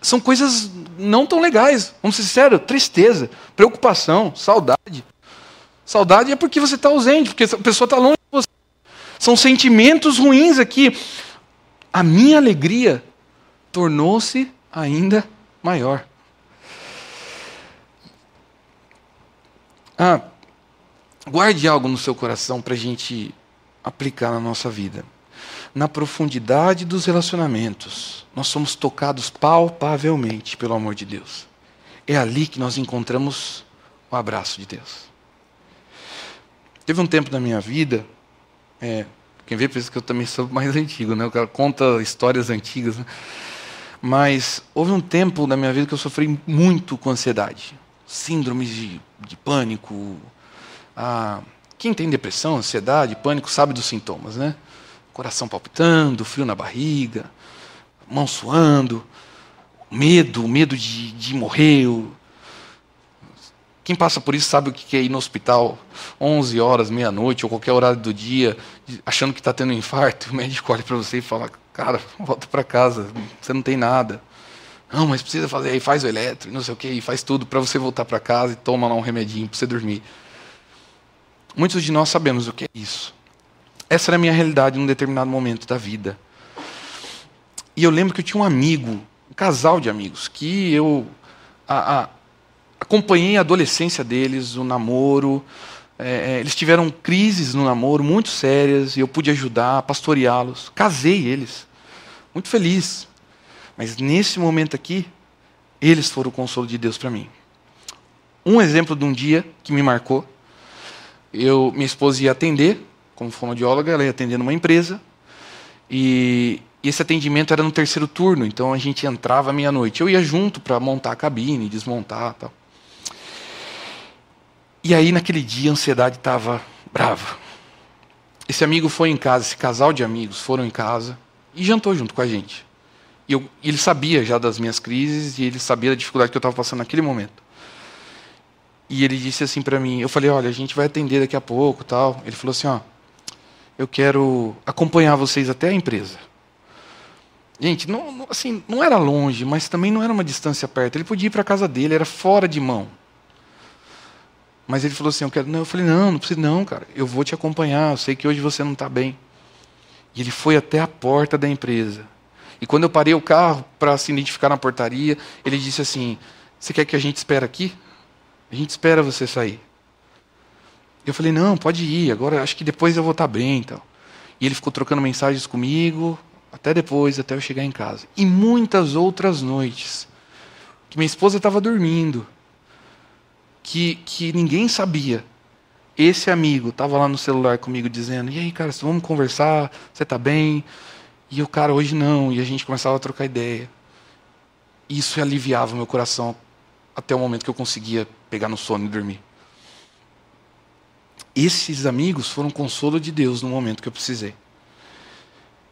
são coisas não tão legais, vamos ser sinceros, tristeza, preocupação, saudade. Saudade é porque você está ausente, porque a pessoa está longe de você. São sentimentos ruins aqui. A minha alegria tornou-se ainda maior. Ah, guarde algo no seu coração para a gente aplicar na nossa vida. Na profundidade dos relacionamentos, nós somos tocados palpavelmente pelo amor de Deus. É ali que nós encontramos o abraço de Deus. Teve um tempo na minha vida, é, quem vê pensa que eu também sou mais <laughs> antigo, né? O cara conta histórias antigas, né? Mas houve um tempo na minha vida que eu sofri muito com ansiedade, síndromes de, de pânico. Ah, quem tem depressão, ansiedade, pânico sabe dos sintomas, né? Coração palpitando, frio na barriga, mão suando, medo, medo de, de morrer, quem passa por isso sabe o que é ir no hospital 11 horas, meia-noite ou qualquer horário do dia, achando que está tendo um infarto. <laughs> O médico olha para você e fala: Cara, volta para casa, você não tem nada. Não, mas precisa fazer, aí faz o elétrico, não sei o que, faz tudo para você voltar para casa e toma lá um remedinho para você dormir. Muitos de nós sabemos o que é isso. Essa era a minha realidade num determinado momento da vida. E eu lembro que eu tinha um amigo, um casal de amigos, que eu. A, a, acompanhei a adolescência deles, o namoro. É, é, eles tiveram crises no namoro muito sérias e eu pude ajudar, pastoreá-los. Casei eles, muito feliz. Mas nesse momento aqui, eles foram o consolo de Deus para mim. Um exemplo de um dia que me marcou. Eu, minha esposa ia atender, como fonoaudióloga, ela ia atender numa empresa. E, esse atendimento era no terceiro turno, então a gente entrava meia-noite. Eu ia junto para montar a cabine, desmontar tal. E aí, naquele dia, a ansiedade estava brava. Esse amigo foi em casa, esse casal de amigos foram em casa e jantou junto com a gente. E, eu, ele sabia já das minhas crises e ele sabia da dificuldade que eu estava passando naquele momento. E ele disse assim para mim, eu falei, olha, a gente vai atender daqui a pouco, tal. Ele falou assim, ó, eu quero acompanhar vocês até a empresa. Gente, não, assim, não era longe, mas também não era uma distância perto. Ele podia ir para a casa dele, era fora de mão. Mas ele falou assim: eu quero. Não, eu falei: não, não precisa, não, cara. Eu vou te acompanhar. Eu sei que hoje você não está bem. E ele foi até a porta da empresa. E quando eu parei o carro para se identificar na portaria, ele disse assim: Você quer que a gente espere aqui? A gente espera você sair. Eu falei: Não, pode ir. Agora acho que depois eu vou estar tá bem. Então. E ele ficou trocando mensagens comigo até depois, até eu chegar em casa. E muitas outras noites que minha esposa estava dormindo que, que ninguém sabia. Esse amigo estava lá no celular comigo dizendo: E aí, cara, vamos conversar? Você está bem? E o cara, hoje não. E a gente começava a trocar ideia. Isso aliviava meu coração até o momento que eu conseguia pegar no sono e dormir. Esses amigos foram consolo de Deus no momento que eu precisei.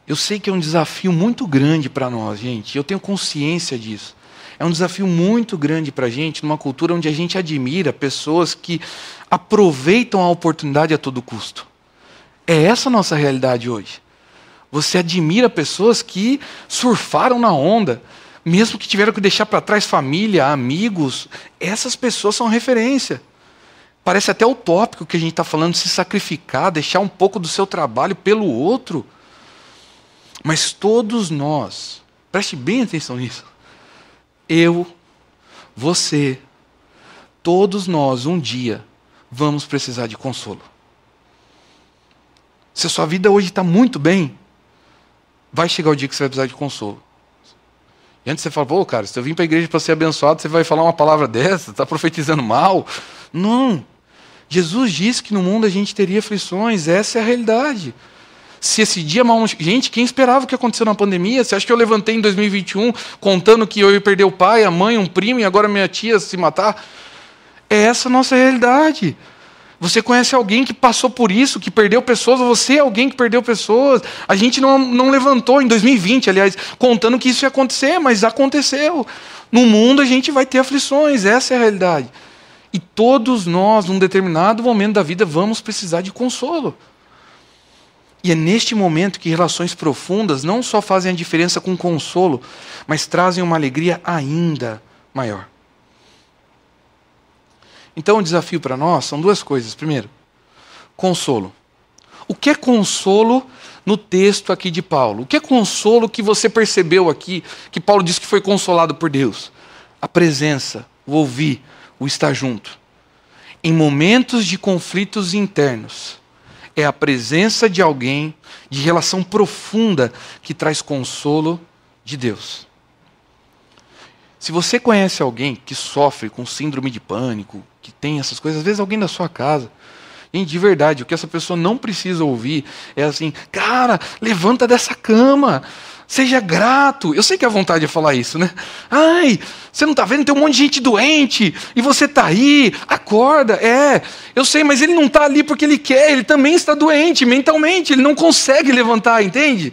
Eu sei que é um desafio muito grande para nós, gente. Eu tenho consciência disso. É um desafio muito grande para a gente, numa cultura onde a gente admira pessoas que aproveitam a oportunidade a todo custo. É essa a nossa realidade hoje. Você admira pessoas que surfaram na onda, mesmo que tiveram que deixar para trás família, amigos. Essas pessoas são referência. Parece até utópico que a gente está falando se sacrificar, deixar um pouco do seu trabalho pelo outro. Mas todos nós, preste bem atenção nisso, eu, você, todos nós, um dia, vamos precisar de consolo. Se a sua vida hoje está muito bem, vai chegar o dia que você vai precisar de consolo. E antes você fala, pô, cara, se eu vim para a igreja para ser abençoado, você vai falar uma palavra dessa, está profetizando mal. Não. Jesus disse que no mundo a gente teria aflições, essa é a realidade se esse dia mal. Gente, quem esperava o que aconteceu na pandemia? Você acha que eu levantei em 2021 contando que eu ia perder o pai, a mãe, um primo e agora minha tia se matar? É essa a nossa realidade. Você conhece alguém que passou por isso, que perdeu pessoas, você é alguém que perdeu pessoas. A gente não, não levantou em 2020, aliás, contando que isso ia acontecer, mas aconteceu. No mundo a gente vai ter aflições, essa é a realidade. E todos nós, num determinado momento da vida, vamos precisar de consolo. E é neste momento que relações profundas não só fazem a diferença com consolo, mas trazem uma alegria ainda maior. Então, o desafio para nós são duas coisas. Primeiro, consolo. O que é consolo no texto aqui de Paulo? O que é consolo que você percebeu aqui, que Paulo diz que foi consolado por Deus? A presença, o ouvir, o estar junto. Em momentos de conflitos internos, é a presença de alguém de relação profunda que traz consolo de Deus. Se você conhece alguém que sofre com síndrome de pânico, que tem essas coisas, às vezes alguém da sua casa, Gente, de verdade, o que essa pessoa não precisa ouvir é assim: cara, levanta dessa cama, seja grato. Eu sei que a vontade é falar isso, né? Ai, você não está vendo? Tem um monte de gente doente e você está aí, acorda. É, eu sei, mas ele não está ali porque ele quer, ele também está doente mentalmente, ele não consegue levantar, entende?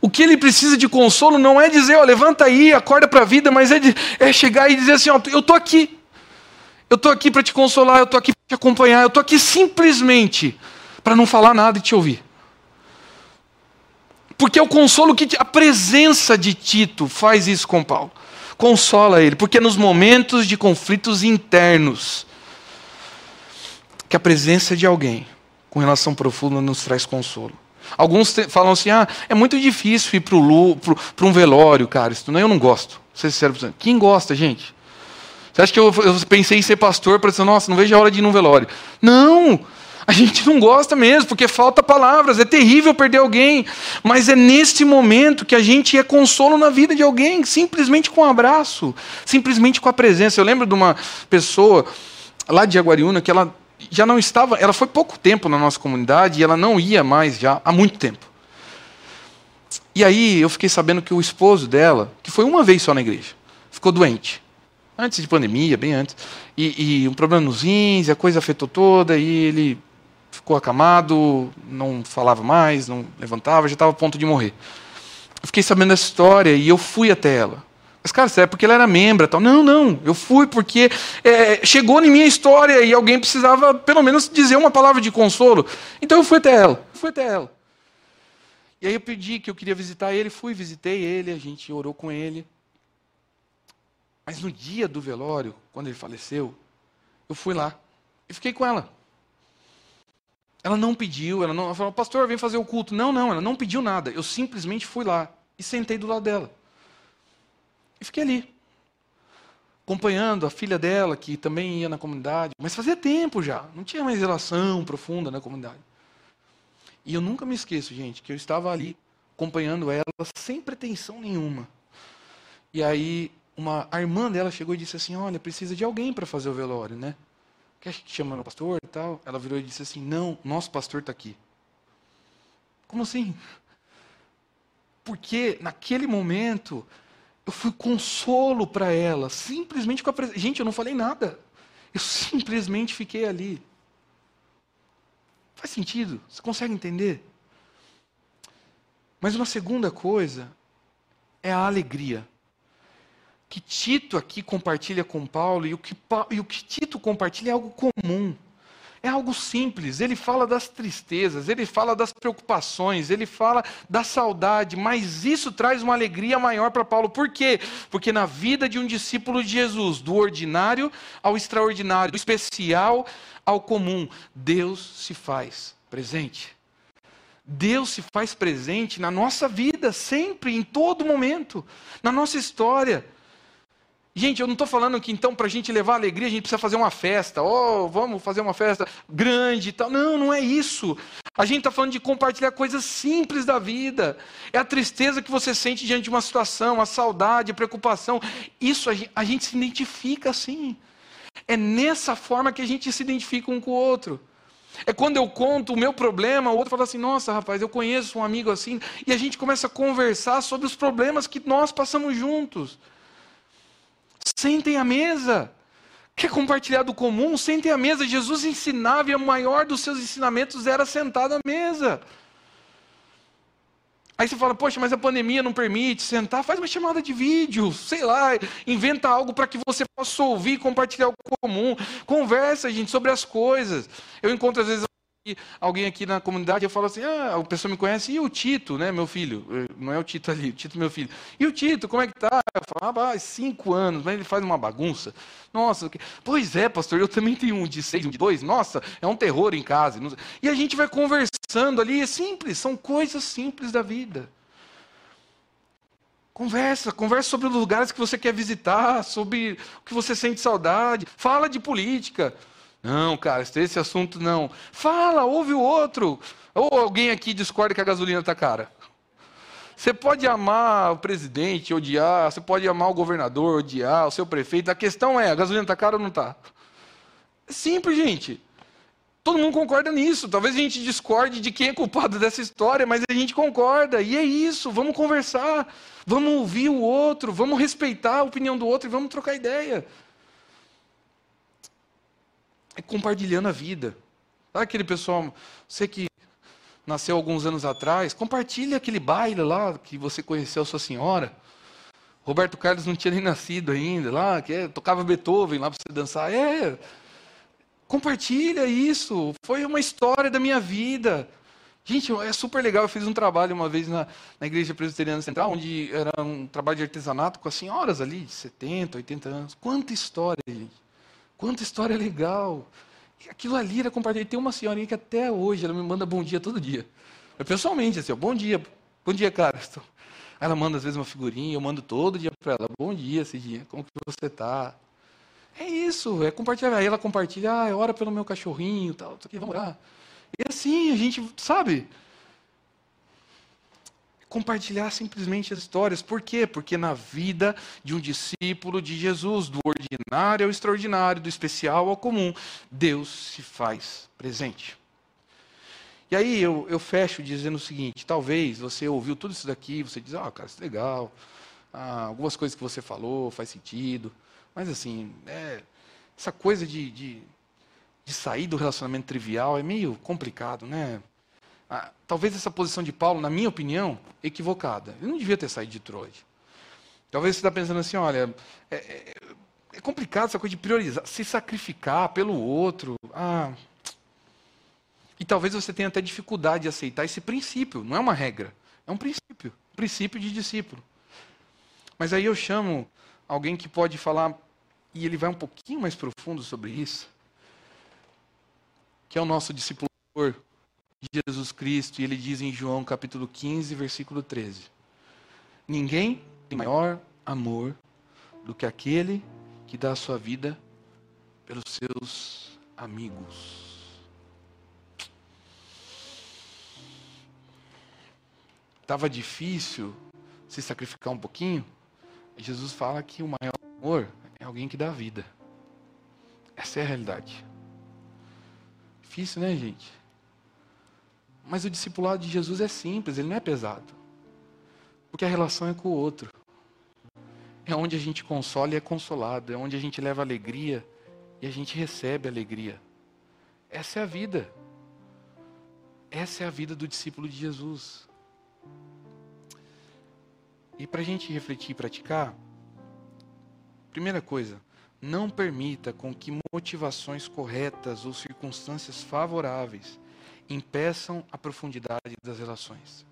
O que ele precisa de consolo não é dizer, ó, levanta aí, acorda para a vida, mas é, de, é chegar e dizer assim, ó, eu estou aqui. Eu estou aqui para te consolar, eu estou aqui para te acompanhar, eu estou aqui simplesmente para não falar nada e te ouvir. Porque é o consolo que a presença de Tito faz isso com Paulo. Consola ele, porque nos momentos de conflitos internos, que a presença de alguém com relação profunda nos traz consolo. Alguns falam assim: ah, é muito difícil ir para um velório, cara. Isso não, eu não gosto. Ser sincero, quem gosta, gente? Você acha que eu, eu pensei em ser pastor para dizer, nossa, não vejo a hora de ir num velório? Não! A gente não gosta mesmo, porque falta palavras, é terrível perder alguém, mas é neste momento que a gente é consolo na vida de alguém, simplesmente com um abraço, simplesmente com a presença. Eu lembro de uma pessoa lá de Aguariúna que ela já não estava, ela foi pouco tempo na nossa comunidade e ela não ia mais já há muito tempo. E aí eu fiquei sabendo que o esposo dela, que foi uma vez só na igreja, ficou doente antes de pandemia, bem antes, e, e um problema nos rins, a coisa afetou toda, e ele ficou acamado, não falava mais, não levantava, já estava a ponto de morrer. Eu fiquei sabendo dessa história e eu fui até ela. Mas, cara, é porque ela era membra tal. Não, não, eu fui porque é, chegou na minha história e alguém precisava, pelo menos, dizer uma palavra de consolo. Então eu fui até ela. Fui até ela. E aí eu pedi que eu queria visitar ele, fui, visitei ele, a gente orou com ele. Mas no dia do velório, quando ele faleceu, eu fui lá e fiquei com ela. Ela não pediu, ela não ela falou, pastor, vem fazer o culto. Não, não, ela não pediu nada. Eu simplesmente fui lá e sentei do lado dela. E fiquei ali, acompanhando a filha dela, que também ia na comunidade. Mas fazia tempo já, não tinha mais relação profunda na comunidade. E eu nunca me esqueço, gente, que eu estava ali acompanhando ela sem pretensão nenhuma. E aí uma, a irmã dela chegou e disse assim: Olha, precisa de alguém para fazer o velório, né? Quer que chama o pastor e tal? Ela virou e disse assim: Não, nosso pastor está aqui. Como assim? Porque naquele momento eu fui consolo para ela, simplesmente com a presença. Gente, eu não falei nada. Eu simplesmente fiquei ali. Faz sentido? Você consegue entender? Mas uma segunda coisa é a alegria que Tito aqui compartilha com Paulo, e o, que, e o que Tito compartilha é algo comum. É algo simples. Ele fala das tristezas, ele fala das preocupações, ele fala da saudade, mas isso traz uma alegria maior para Paulo. Por quê? Porque na vida de um discípulo de Jesus, do ordinário ao extraordinário, do especial ao comum, Deus se faz presente. Deus se faz presente na nossa vida, sempre, em todo momento, na nossa história. Gente, eu não estou falando que então para a gente levar alegria a gente precisa fazer uma festa, oh, vamos fazer uma festa grande e tal. Não, não é isso. A gente está falando de compartilhar coisas simples da vida. É a tristeza que você sente diante de uma situação, a saudade, a preocupação. Isso a gente, a gente se identifica assim. É nessa forma que a gente se identifica um com o outro. É quando eu conto o meu problema, o outro fala assim: Nossa, rapaz, eu conheço um amigo assim. E a gente começa a conversar sobre os problemas que nós passamos juntos. Sentem à mesa. Quer compartilhar do comum? Sentem à mesa. Jesus ensinava e o maior dos seus ensinamentos era sentado à mesa. Aí você fala, poxa, mas a pandemia não permite sentar, faz uma chamada de vídeo, sei lá, inventa algo para que você possa ouvir, compartilhar o comum. Conversa, gente, sobre as coisas. Eu encontro às vezes alguém aqui na comunidade, eu falo assim, ah, a pessoa me conhece, e o Tito, né, meu filho? Eh, não é o Tito ali, o Tito meu filho. E o Tito, como é que tá? Eu falo, ah, cinco anos, mas ele faz uma bagunça. Nossa, pois é, pastor, eu também tenho um de seis, um de dois. Nossa, é um terror em casa. E a gente vai conversando ali, é simples, são coisas simples da vida. Conversa, conversa sobre os lugares que você quer visitar, sobre o que você sente saudade. Fala de política. Não, cara, esse assunto não. Fala, ouve o outro. Ou alguém aqui discorda que a gasolina está cara. Você pode amar o presidente, odiar, você pode amar o governador, odiar, o seu prefeito. A questão é, a gasolina está cara ou não está? É simples, gente. Todo mundo concorda nisso. Talvez a gente discorde de quem é culpado dessa história, mas a gente concorda. E é isso. Vamos conversar. Vamos ouvir o outro. Vamos respeitar a opinião do outro e vamos trocar ideia. É compartilhando a vida. Sabe aquele pessoal, você que nasceu alguns anos atrás, compartilha aquele baile lá que você conheceu a sua senhora. Roberto Carlos não tinha nem nascido ainda, lá, que é, tocava Beethoven lá para você dançar. É, Compartilha isso. Foi uma história da minha vida. Gente, é super legal. Eu fiz um trabalho uma vez na, na Igreja Presbiteriana Central, onde era um trabalho de artesanato com as senhoras ali, de 70, 80 anos. Quanta história, gente. Quanta história legal. Aquilo ali era compartilhado. Tem uma senhorinha que até hoje ela me manda bom dia todo dia. Eu, pessoalmente, assim, ó, bom dia. Bom dia, cara. Ela manda às vezes uma figurinha, eu mando todo dia para ela. Bom dia, Cidinha. Como que você está? É isso, é compartilhar. Aí ela compartilha, ah, ora pelo meu cachorrinho, tal, aqui, vamos orar. E assim, a gente, sabe? Compartilhar simplesmente as histórias. Por quê? Porque na vida de um discípulo de Jesus, do ordinário ao extraordinário, do especial ao comum, Deus se faz presente. E aí eu, eu fecho dizendo o seguinte: talvez você ouviu tudo isso daqui, você diz, ah, cara, isso é legal. Ah, algumas coisas que você falou faz sentido. Mas assim, é, essa coisa de, de, de, sair do relacionamento trivial é meio complicado, né? Ah, talvez essa posição de Paulo, na minha opinião, equivocada. Ele não devia ter saído de Troia. Talvez você está pensando assim, olha, é, é, é, complicado essa coisa de priorizar, se sacrificar pelo outro. Ah, e talvez você tenha até dificuldade de aceitar esse princípio. Não é uma regra, é um princípio, um princípio de discípulo. Mas aí eu chamo alguém que pode falar e ele vai um pouquinho mais profundo sobre isso, que é o nosso discípulo Jesus Cristo, e ele diz em João capítulo 15, versículo 13: Ninguém tem maior amor do que aquele que dá a sua vida pelos seus amigos. Estava difícil se sacrificar um pouquinho? Jesus fala que o maior amor é alguém que dá vida. Essa é a realidade. Difícil, né, gente? Mas o discipulado de Jesus é simples, ele não é pesado. Porque a relação é com o outro. É onde a gente consola e é consolado. É onde a gente leva alegria e a gente recebe alegria. Essa é a vida. Essa é a vida do discípulo de Jesus. E para a gente refletir e praticar, Primeira coisa, não permita com que motivações corretas ou circunstâncias favoráveis impeçam a profundidade das relações.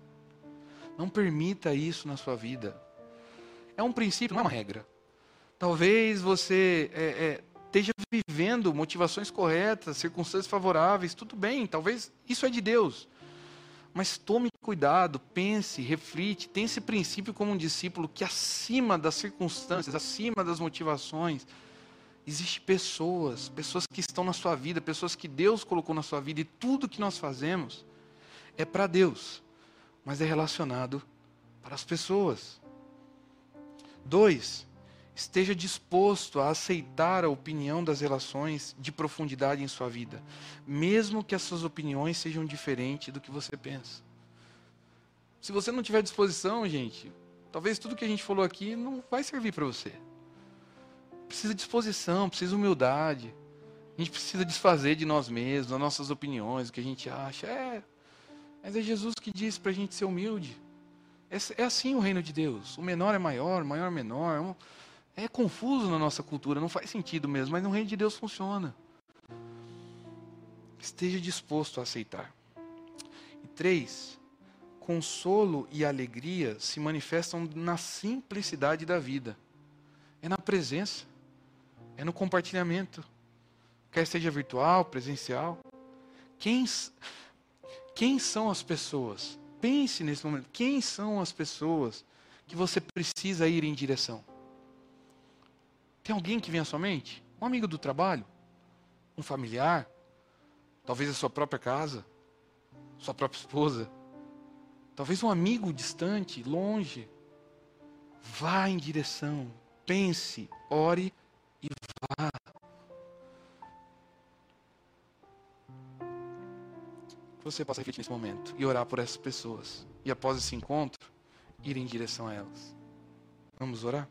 Não permita isso na sua vida. É um princípio, não é uma regra. Talvez você é, é, esteja vivendo motivações corretas, circunstâncias favoráveis, tudo bem, talvez isso é de Deus. Mas tome cuidado, pense, reflite, tenha esse princípio como um discípulo que acima das circunstâncias, acima das motivações, existe pessoas, pessoas que estão na sua vida, pessoas que Deus colocou na sua vida e tudo que nós fazemos é para Deus, mas é relacionado para as pessoas. Dois, esteja disposto a aceitar a opinião das relações de profundidade em sua vida, mesmo que as suas opiniões sejam diferentes do que você pensa. Se você não tiver disposição, gente, talvez tudo que a gente falou aqui não vai servir para você. Precisa disposição, precisa de humildade. A gente precisa desfazer de nós mesmos, das nossas opiniões, o que a gente acha. É, mas é Jesus que disse para a gente ser humilde. É, é, assim o reino de Deus. O menor é maior, o maior é menor. Um, é confuso na nossa cultura, não faz sentido mesmo, mas no reino de Deus funciona. esteja disposto a aceitar. E três, consolo e alegria se manifestam na simplicidade da vida. É na presença, é no compartilhamento, quer seja virtual, presencial. Quem, quem são as pessoas? Pense nesse momento. Quem são as pessoas que você precisa ir em direção? Tem alguém que vem à sua mente? Um amigo do trabalho? Um familiar? Talvez a sua própria casa? Sua própria esposa? Talvez um amigo distante, longe. Vá em direção, pense, ore e vá. Você possa refletir nesse momento e orar por essas pessoas. E após esse encontro, ir em direção a elas. Vamos orar?